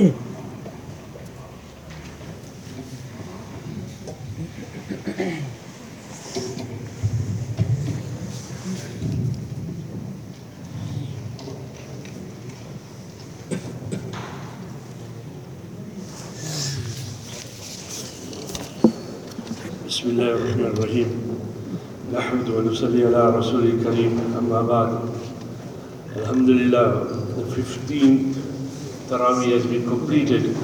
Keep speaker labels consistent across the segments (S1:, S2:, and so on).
S1: بسم الله الرحمن الرحيم نحمد ونصلي على رسول الكريم أما بعد Alhamdulillah. The 15th Taraweeh has been completed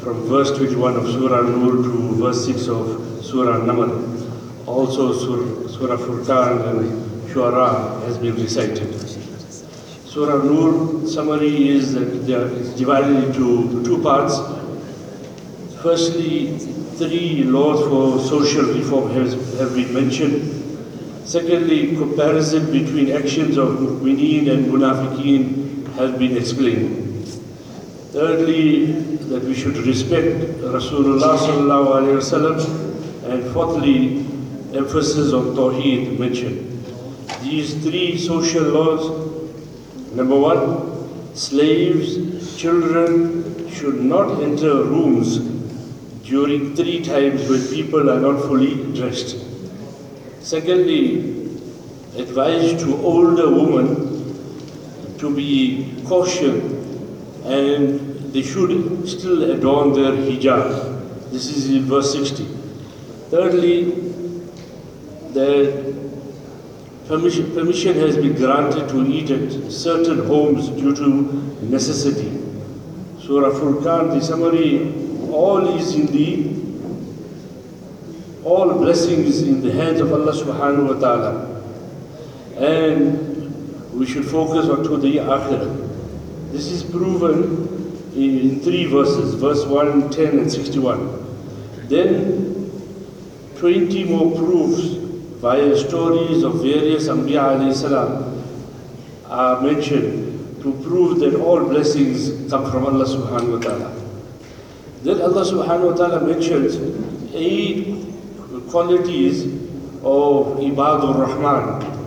S1: from verse 21 of Surah Nur to verse 6 of Surah Namal also Sur- Surah Furqan and Shuara has been recited Surah Nur summary is that they are- divided into two parts Firstly, three laws for social reform has, have been mentioned. Secondly, comparison between actions of mu'mineen and munafiqeen has been explained. Thirdly, that we should respect Rasulullah. And fourthly, emphasis on Tawheed mentioned. These three social laws, number one, slaves, children should not enter rooms during three times when people are not fully dressed. Secondly, advice to older women to be cautious and they should still adorn their hijab. This is verse 60. Thirdly, that permission, permission has been granted to eat at certain homes due to necessity. Surah Furqan, the summary, all is in the, all blessings in the hands of Allah subhanahu wa ta'ala. And we should focus on to the akhirah. This is proven in three verses, verse 1, 10 and 61. Then 20 more proofs via stories of various Anbiya salam are mentioned to prove that all blessings come from Allah subhanahu wa ta'ala. Then Allah subhanahu wa ta'ala mentions eight qualities of Ibadur Rahman.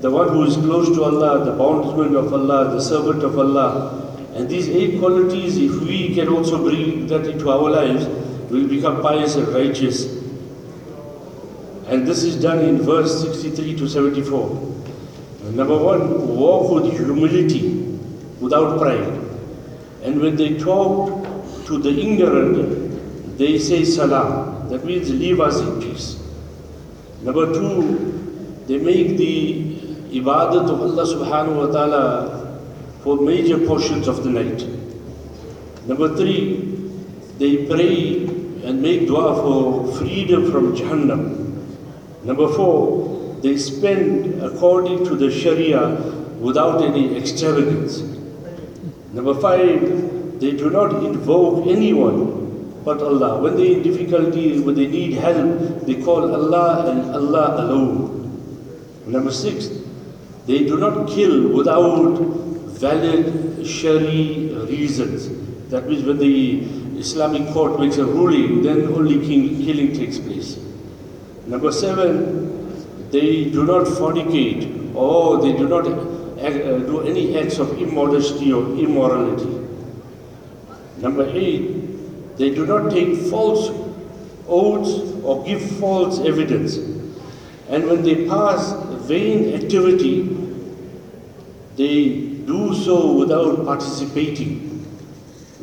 S1: The one who is close to Allah, the bondman of Allah, the servant of Allah. And these eight qualities, if we can also bring that into our lives, we will become pious and righteous. And this is done in verse 63 to 74. Number one, walk with humility, without pride. And when they talk to the ignorant, they say salam. That means leave us in peace. Number two, they make the ibadat of Allah subhanahu wa ta'ala for major portions of the night. Number three, they pray and make dua for freedom from Jahannam. Number four, they spend according to the Sharia without any extravagance. Number five, they do not invoke anyone but Allah. When they in difficulty, when they need help, they call Allah and Allah alone. Number six, they do not kill without valid Shari reasons. That means when the Islamic court makes a ruling, then only killing takes place. Number seven, they do not fornicate or they do not uh, do any acts of immodesty or immorality. Number eight, they do not take false oaths or give false evidence. And when they pass vain activity, they do so without participating.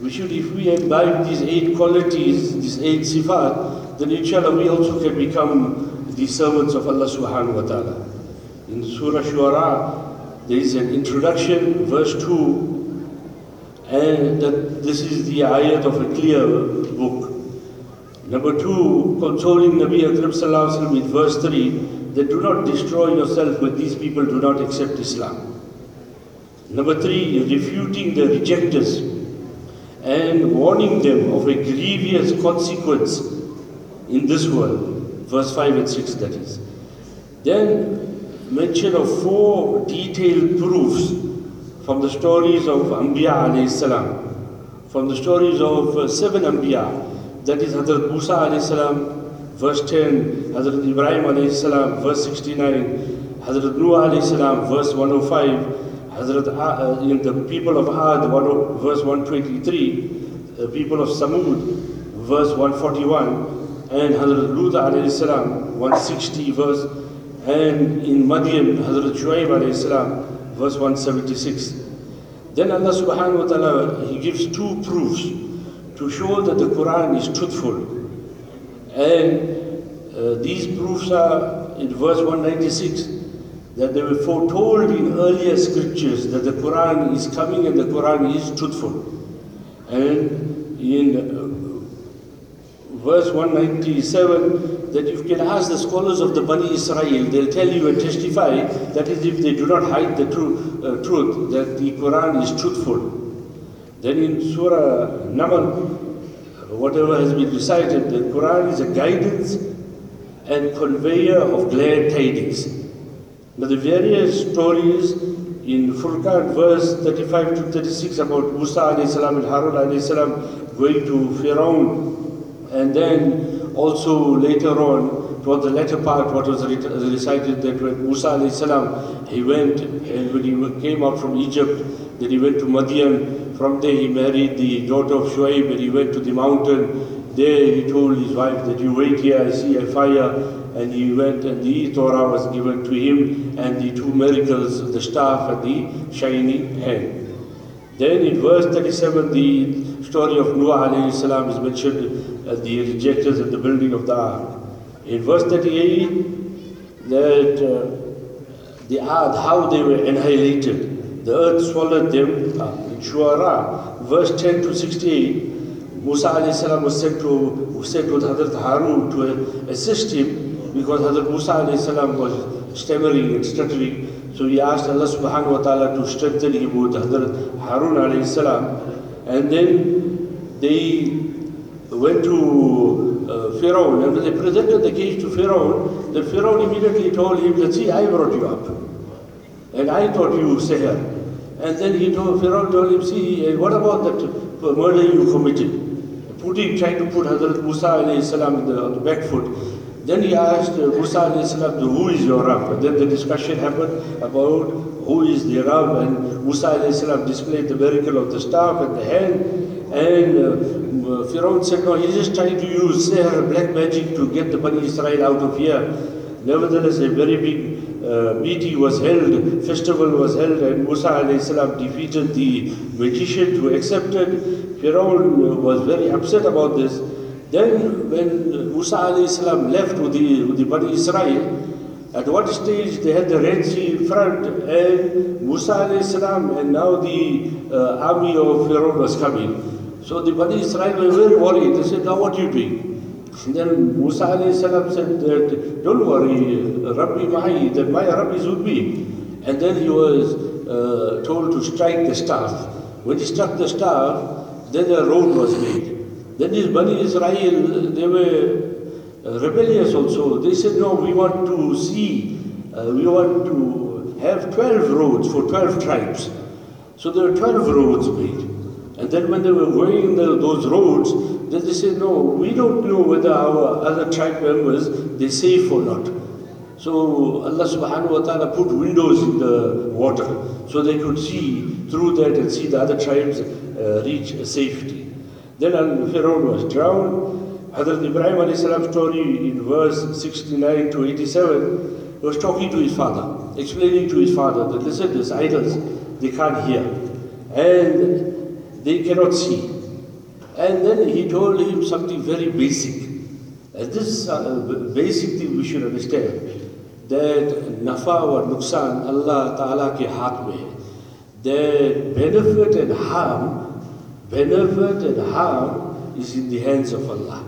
S1: We should, if we imbibe these eight qualities, these eight sifat, then inshallah we also can become the servants of Allah subhanahu wa ta'ala. In Surah Shuara, there is an introduction, verse 2, and that this is the ayat of a clear book. Number two, consoling Nabi Akram in verse 3, that do not destroy yourself when these people do not accept Islam. Number three, refuting the rejectors and warning them of a grievous consequence in this world. Verse 5 and 6, that is. Then, mention of four detailed proofs from the stories of Anbiya salam, from the stories of uh, seven Anbiya, that is Hazrat Musa salam, verse 10, Hazrat Ibrahim alayhi salam, verse 69, Hazrat Nuh alayhi salam, verse 105, Hazrat uh, in the people of Ad, one, verse 123, the people of Samud, verse 141, and Hazrat Lut alayhi salam, 160 verse, and in Madian, Hazrat Shuaib alayhi salam, verse 176. Then Allah subhanahu wa ta'ala, He gives two proofs to show that the Quran is truthful. And uh, these proofs are in verse 196 that they were foretold in earlier scriptures that the Quran is coming and the Quran is truthful. And in uh, verse 197, that you can ask the scholars of the Bani Israel, they'll tell you and testify that is if they do not hide the tru- uh, truth, that the Quran is truthful. Then in Surah Namal, whatever has been recited, the Quran is a guidance and conveyor of glad tidings. Now the various stories in Furqan verse 35 to 36 about Musa alayhi salam and Harun salam going to Pharaoh and then also later on toward the latter part what was recited that when Musa alayhi salam he went and when he came out from Egypt then he went to Madian from there he married the daughter of Shuaib and he went to the mountain there he told his wife that you wait here I see a fire and he went and the Torah was given to him and the two miracles, the staff and the shining hand. Then in verse 37, the story of Noah alayhi is mentioned as the rejectors at the building of the ark. In verse 38, that uh, the earth, how they were annihilated. The earth swallowed them. Shuara, verse 10 to 16, Musa alayhi was sent to was sent with Hadrat Harun to assist him because Hazrat Musa salam was stammering and stuttering. So he asked Allah subhanahu wa ta'ala to strengthen him with Hazrat Harun salam. And then they went to uh, Pharaoh and they presented the case to Pharaoh, the Pharaoh immediately told him that see I brought you up. And I taught you seher. And then he told Pharaoh told him, see, what about that murder you committed? Putting, trying to put Hazrat Musa salam the, on the back foot. Then he asked uh, Musa salam, who is your Rabb? And then the discussion happened about who is the Rabb and Musa salam displayed the miracle of the staff and the hand and uh, Pharaoh said, no, he's just trying to use sihr, black magic to get the Bani Israel out of here. Nevertheless, a very big uh, meeting was held, festival was held, and Musa salam defeated the magician who accepted. Pharaoh was very upset about this. Then when Musa salam left with the, with the Bani Israel, at what stage they had the Red Sea in front and Musa salam and now the uh, army of Pharaoh was coming. So the Bani Israel were very worried. They said, now what are you doing? Then Musa salam said that, don't worry, Rabbi Ma'i, that my Rabbi is with me. And then he was uh, told to strike the staff. When he struck the staff, then a road was made. Then these Bani Israel, they were uh, rebellious also. They said, no, we want to see, uh, we want to have 12 roads for 12 tribes. So there were 12 roads made. And then when they were going the, those roads, then they say, no, we don't know whether our other tribe members, they're safe or not. So Allah subhanahu wa ta'ala put windows in the water so they could see through that and see the other tribes uh, reach safety. Then Pharaoh was drowned. Hazrat Ibrahim salam story in verse 69 to 87 was talking to his father, explaining to his father that listen, these idols, they can't hear and they cannot see. And then he told him something very basic. And this uh, basic thing we should understand that nafa or nuksan Allah Ta'ala ke haath mein that benefit and harm benefit and harm is in the hands of Allah.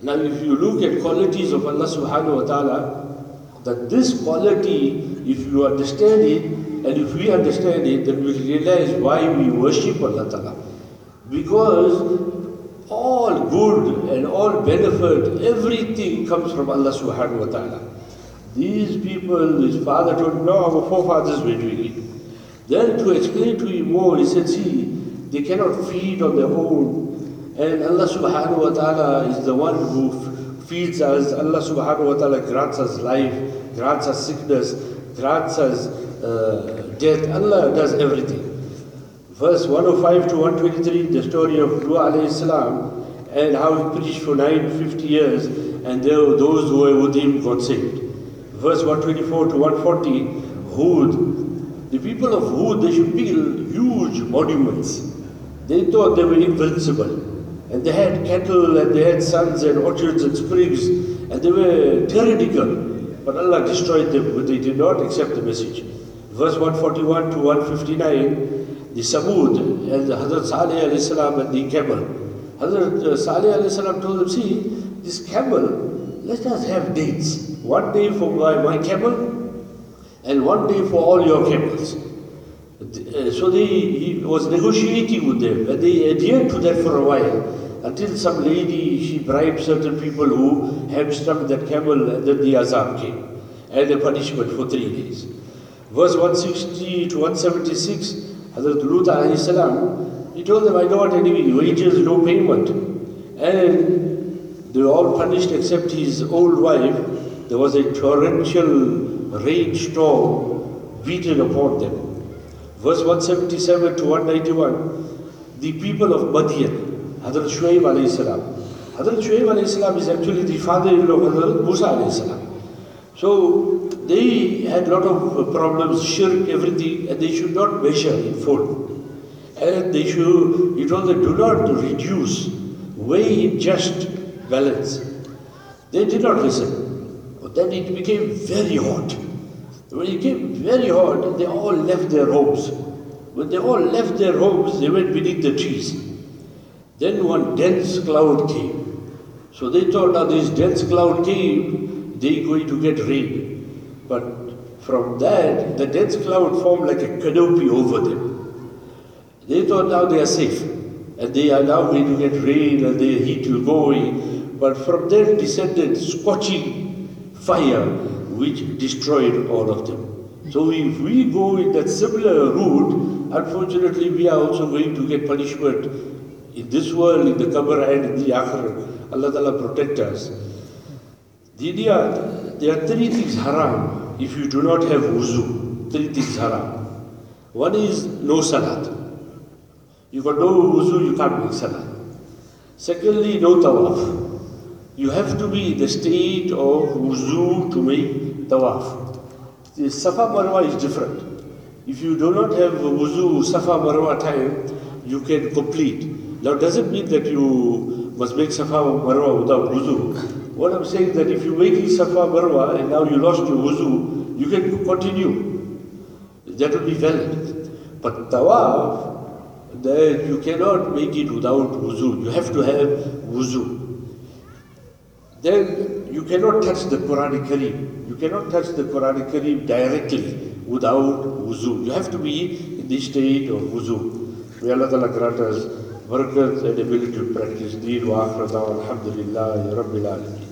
S1: Now if you look at qualities of Allah subhanahu wa ta'ala, that this quality, if you understand it, and if we understand it, then we realize why we worship Allah ta'ala. Because all good and all benefit, everything comes from Allah subhanahu wa ta'ala. These people, his father told him, no, our forefathers were doing it. Then to explain to him more, he said, see, they cannot feed on their own. And Allah subhanahu wa ta'ala is the one who feeds us. Allah subhanahu wa ta'ala grants us life, grants us sickness, grants us uh, death. Allah does everything. Verse 105 to 123, the story of Nuh salam and how he preached for 950 years and there were those who were with him got saved. Verse 124 to 140, Hud. The people of Hud, they should build huge monuments. They thought they were invincible. And they had cattle and they had sons and orchards and springs and they were tyrannical. But Allah destroyed them when they did not accept the message. Verse 141 to 159, the Samud and Hazrat Saleh alayhi salam and the camel. Hazrat uh, Saleh alayhi salam told them, see, this camel, let us have dates. One day for my, my camel and one day for all your camels. Uh, So they, he was negotiating with them and they adhered to that for a while until some lady, she bribed certain people who hamstrung that camel and then the azab came and the punishment for three days. Verse 160 to 176, Hazrat Lut salam, he told them, I don't want any wages, no payment. And they were all punished except his old wife. There was a torrential rainstorm beaten upon them. Verse 177 to 191, the people of Madian, Hazrat Shuaib alayhi salam. Hazrat Shuaib alayhi salam is actually the father-in-law of Hazrat Musa alayhi salam. So they had a lot of problems, shirk, everything, and they should not measure in full. And they should, he told them, do not reduce, weigh in just balance. They did not listen. But then it became very hot. When it became very hot, they all left their homes. When they all left their homes, they went beneath the trees. Then one dense cloud came. So they thought, now this dense cloud came, they're going to get rain. But from that, the dense cloud formed like a canopy over them. They thought now they are safe. And they are now going to get rain and the heat will go away. But from there descended scorching fire which destroyed all of them. So if we go in that similar route, unfortunately we are also going to get punishment in this world, in the qabr and in the akhirah. Allah Ta'ala protect us. The there are three things haram if you do not have wuzu. Three things haram. One is no salat. You got no wuzu, you can't make salat. Secondly, no tawaf. You have to be in the state of wuzu to make tawaf. The Safa Marwa is different. If you do not have wuzu, Safa Marwa time, you can complete. Now, doesn't mean that you must make Safa Marwa without wuzu. What I'm saying is that if you make Safa Marwa and now you lost your wuzu, you can continue. That will be valid. But tawaf, that you cannot make it without wuzu. You have to have wuzu. Then you cannot touch the Quran Kareem. You cannot touch the Quran Kareem directly without wuzu. You have to be in the state of wuzu. May Allah Ta'ala grant us barakat and ability to practice deen wa akhira da'wa alhamdulillah rabbil alameen.